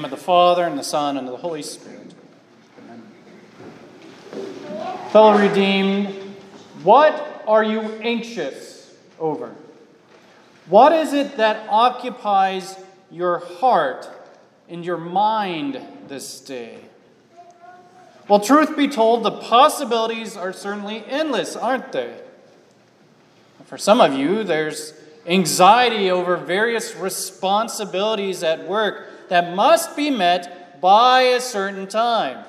name of the Father, and the Son, and the Holy Spirit. Amen. Fellow redeemed, what are you anxious over? What is it that occupies your heart and your mind this day? Well, truth be told, the possibilities are certainly endless, aren't they? For some of you, there's anxiety over various responsibilities at work that must be met by a certain time.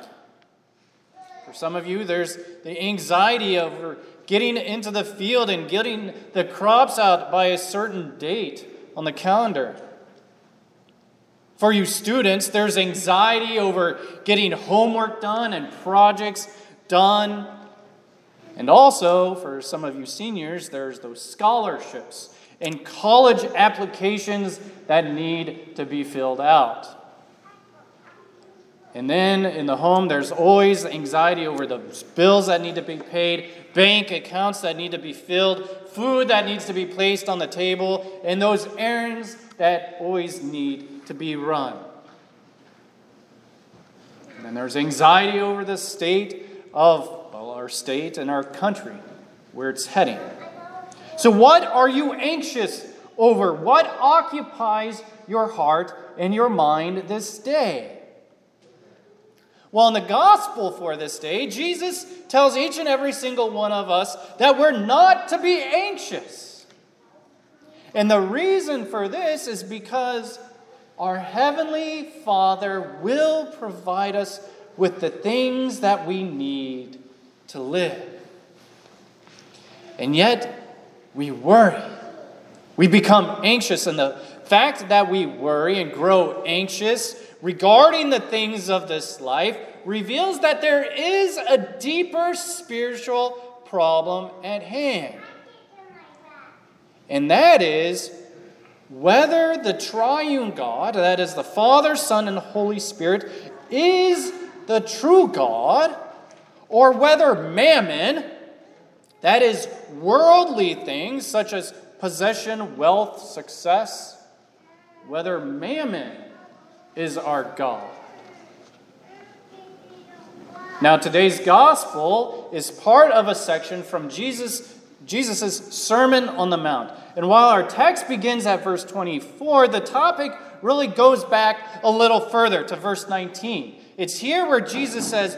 For some of you, there's the anxiety over getting into the field and getting the crops out by a certain date on the calendar. For you students, there's anxiety over getting homework done and projects done. And also, for some of you seniors, there's those scholarships and college applications that need to be filled out. And then in the home, there's always anxiety over the bills that need to be paid, bank accounts that need to be filled, food that needs to be placed on the table, and those errands that always need to be run. And then there's anxiety over the state of well, our state and our country, where it's heading. So, what are you anxious over? What occupies your heart and your mind this day? Well, in the gospel for this day, Jesus tells each and every single one of us that we're not to be anxious. And the reason for this is because our Heavenly Father will provide us with the things that we need to live. And yet, we worry. We become anxious, and the fact that we worry and grow anxious regarding the things of this life reveals that there is a deeper spiritual problem at hand. And that is whether the triune God, that is the Father, Son, and Holy Spirit, is the true God, or whether mammon, that is, worldly things such as possession, wealth, success, whether mammon is our God. Now, today's gospel is part of a section from Jesus' Jesus' Sermon on the Mount. And while our text begins at verse 24, the topic really goes back a little further to verse 19. It's here where Jesus says,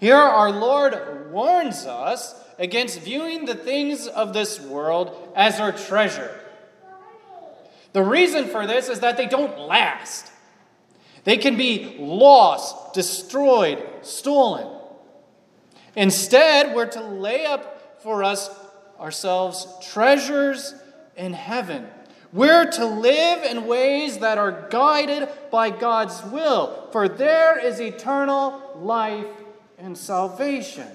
Here, our Lord warns us against viewing the things of this world as our treasure. The reason for this is that they don't last. They can be lost, destroyed, stolen. Instead, we're to lay up for us ourselves treasures in heaven. We're to live in ways that are guided by God's will, for there is eternal life and salvation.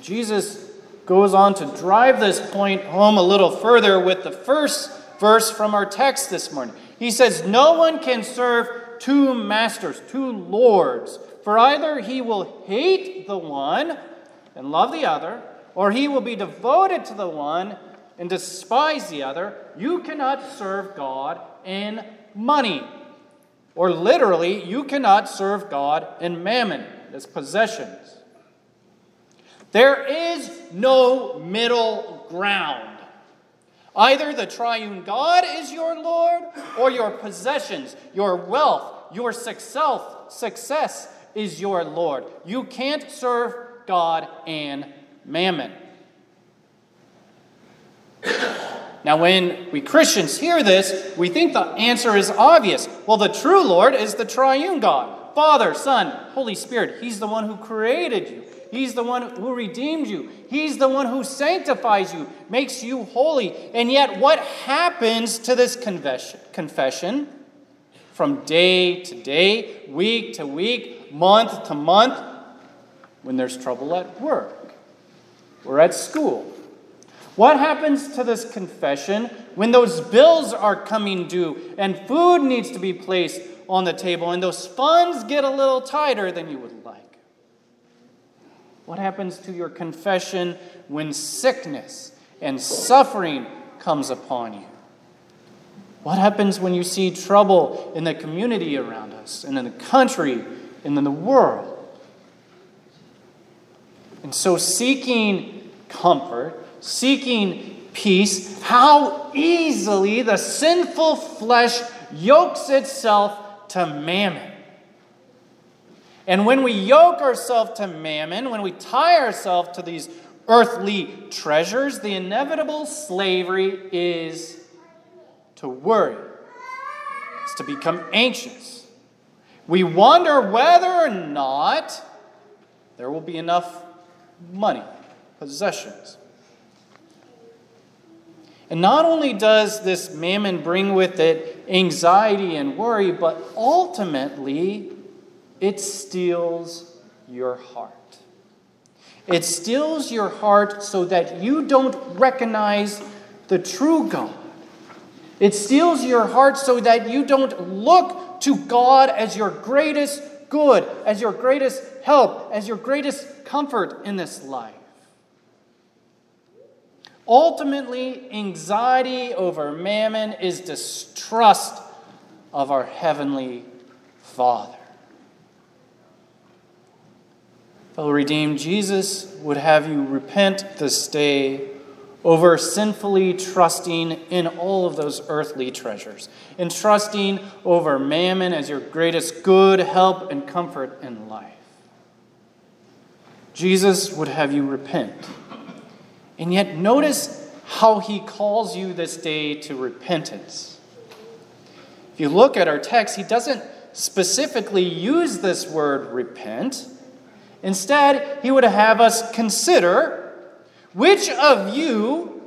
Jesus goes on to drive this point home a little further with the first verse from our text this morning. He says, No one can serve two masters, two lords, for either he will hate the one and love the other, or he will be devoted to the one and despise the other. You cannot serve God and money. Or literally, you cannot serve God and mammon, as possessions. There is no middle ground. Either the triune God is your Lord, or your possessions, your wealth, your success, success is your Lord. You can't serve God and mammon. Now, when we Christians hear this, we think the answer is obvious. Well, the true Lord is the triune God Father, Son, Holy Spirit. He's the one who created you. He's the one who redeemed you. He's the one who sanctifies you, makes you holy. And yet, what happens to this confession? from day to day, week to week, month to month, when there's trouble at work or at school? What happens to this confession when those bills are coming due and food needs to be placed on the table and those funds get a little tighter than you would like? What happens to your confession when sickness and suffering comes upon you? What happens when you see trouble in the community around us and in the country and in the world? And so, seeking comfort, seeking peace, how easily the sinful flesh yokes itself to mammon. And when we yoke ourselves to mammon, when we tie ourselves to these earthly treasures, the inevitable slavery is to worry, it's to become anxious. We wonder whether or not there will be enough money, possessions. And not only does this mammon bring with it anxiety and worry, but ultimately it steals your heart. It steals your heart so that you don't recognize the true God. It steals your heart so that you don't look to God as your greatest good, as your greatest help, as your greatest comfort in this life. Ultimately, anxiety over mammon is distrust of our Heavenly Father. Fellow redeemed, Jesus would have you repent this day over sinfully trusting in all of those earthly treasures, in trusting over mammon as your greatest good, help, and comfort in life. Jesus would have you repent. And yet, notice how he calls you this day to repentance. If you look at our text, he doesn't specifically use this word repent. Instead, he would have us consider which of you,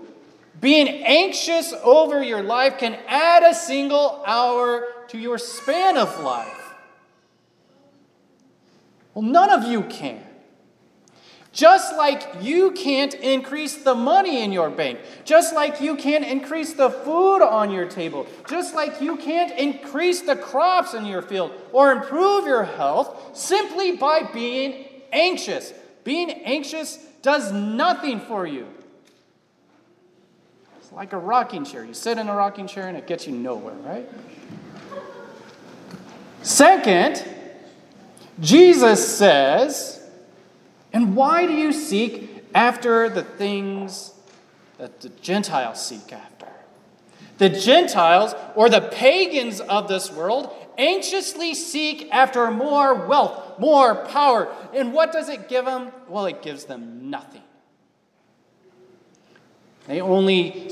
being anxious over your life, can add a single hour to your span of life? Well, none of you can. Just like you can't increase the money in your bank, just like you can't increase the food on your table, just like you can't increase the crops in your field or improve your health simply by being anxious. Being anxious does nothing for you. It's like a rocking chair. You sit in a rocking chair and it gets you nowhere, right? Second, Jesus says, And why do you seek after the things that the Gentiles seek after? The Gentiles, or the pagans of this world, anxiously seek after more wealth, more power. And what does it give them? Well, it gives them nothing. They only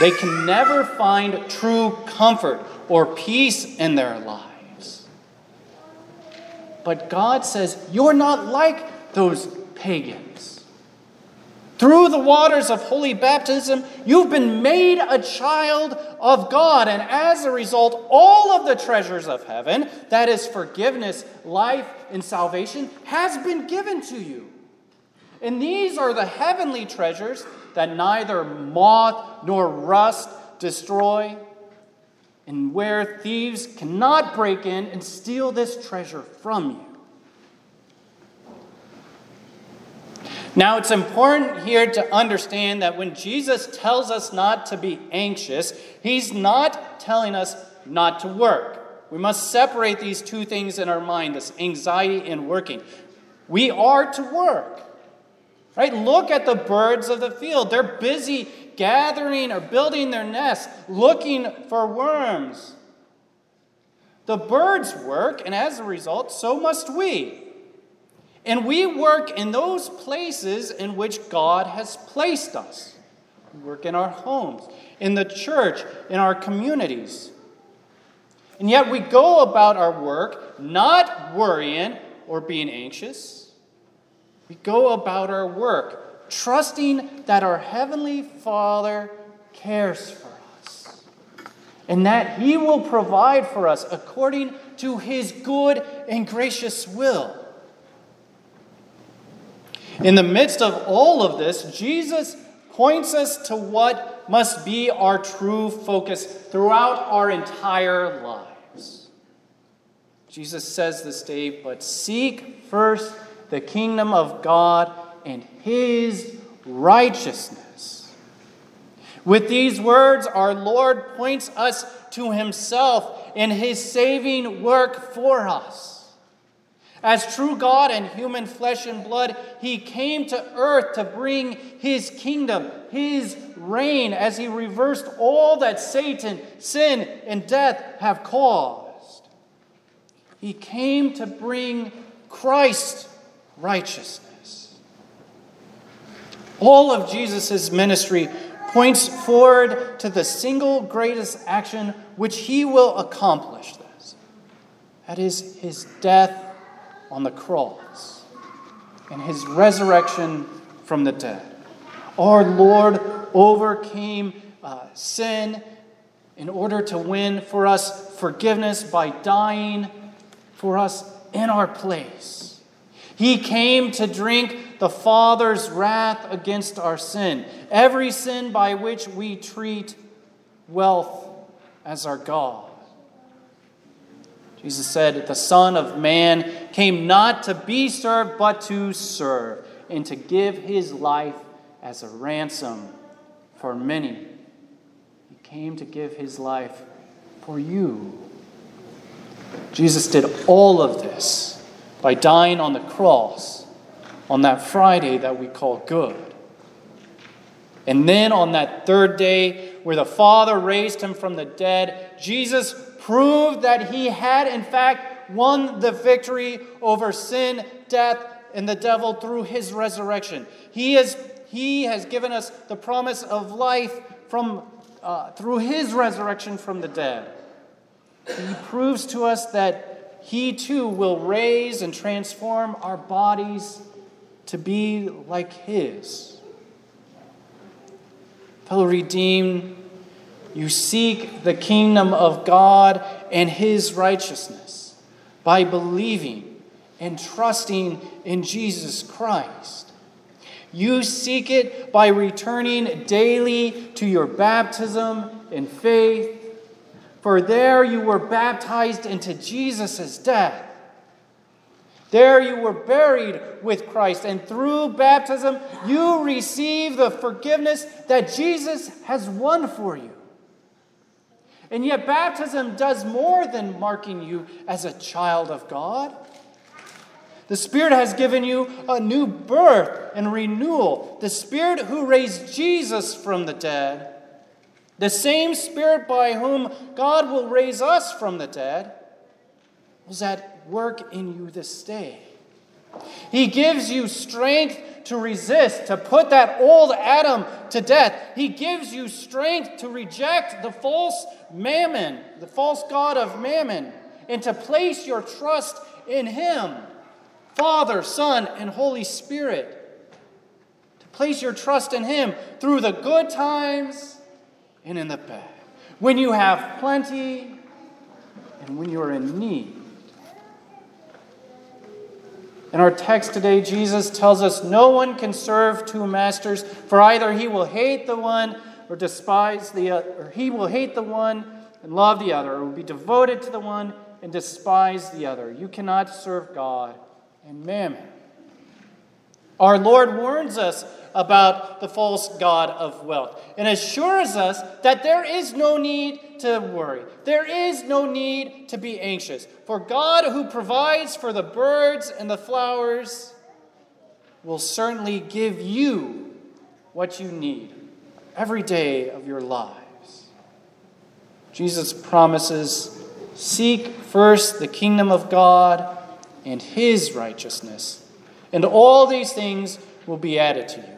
they can never find true comfort or peace in their lives. But God says, You're not like those pagans. Through the waters of holy baptism, you've been made a child of God. And as a result, all of the treasures of heaven, that is forgiveness, life, and salvation, has been given to you. And these are the heavenly treasures that neither moth nor rust destroy, and where thieves cannot break in and steal this treasure from you. Now, it's important here to understand that when Jesus tells us not to be anxious, he's not telling us not to work. We must separate these two things in our mind this anxiety and working. We are to work. Right? Look at the birds of the field. They're busy gathering or building their nests, looking for worms. The birds work, and as a result, so must we. And we work in those places in which God has placed us. We work in our homes, in the church, in our communities. And yet we go about our work not worrying or being anxious. We go about our work trusting that our Heavenly Father cares for us and that He will provide for us according to His good and gracious will. In the midst of all of this, Jesus points us to what must be our true focus throughout our entire lives. Jesus says this day, but seek first the kingdom of God and his righteousness. With these words, our Lord points us to himself and his saving work for us. As true God and human flesh and blood, he came to earth to bring his kingdom, his reign, as he reversed all that Satan, sin, and death have caused. He came to bring Christ's righteousness. All of Jesus' ministry points forward to the single greatest action which he will accomplish this. That is his death on the cross and his resurrection from the dead. Our Lord overcame uh, sin in order to win for us forgiveness by dying for us in our place. He came to drink the Father's wrath against our sin, every sin by which we treat wealth as our God. Jesus said, The Son of Man came not to be served, but to serve, and to give his life as a ransom for many. He came to give his life for you. Jesus did all of this by dying on the cross on that Friday that we call good. And then on that third day, where the Father raised him from the dead, Jesus proved that he had, in fact, won the victory over sin, death, and the devil through his resurrection. He has, he has given us the promise of life from, uh, through his resurrection from the dead. He proves to us that he too will raise and transform our bodies to be like his. Fellow redeemed, you seek the kingdom of God and his righteousness by believing and trusting in Jesus Christ. You seek it by returning daily to your baptism in faith, for there you were baptized into Jesus' death. There you were buried with Christ, and through baptism you receive the forgiveness that Jesus has won for you. And yet, baptism does more than marking you as a child of God. The Spirit has given you a new birth and renewal. The Spirit who raised Jesus from the dead, the same Spirit by whom God will raise us from the dead, was at work in you this day. He gives you strength to resist, to put that old Adam to death. He gives you strength to reject the false mammon, the false God of mammon, and to place your trust in Him, Father, Son, and Holy Spirit. To place your trust in Him through the good times and in the bad. When you have plenty and when you're in need. In our text today, Jesus tells us no one can serve two masters, for either he will hate the one or despise the other, or he will hate the one and love the other, or will be devoted to the one and despise the other. You cannot serve God and mammon. Our Lord warns us about the false God of wealth and assures us that there is no need to worry. There is no need to be anxious. For God, who provides for the birds and the flowers, will certainly give you what you need every day of your lives. Jesus promises seek first the kingdom of God and his righteousness, and all these things will be added to you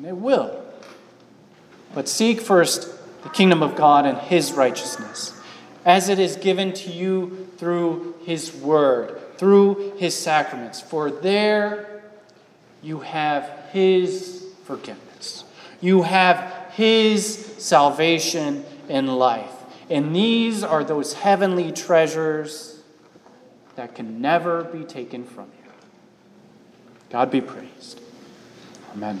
and they will. But seek first the kingdom of God and his righteousness, as it is given to you through his word, through his sacraments. For there you have his forgiveness, you have his salvation and life. And these are those heavenly treasures that can never be taken from you. God be praised. Amen.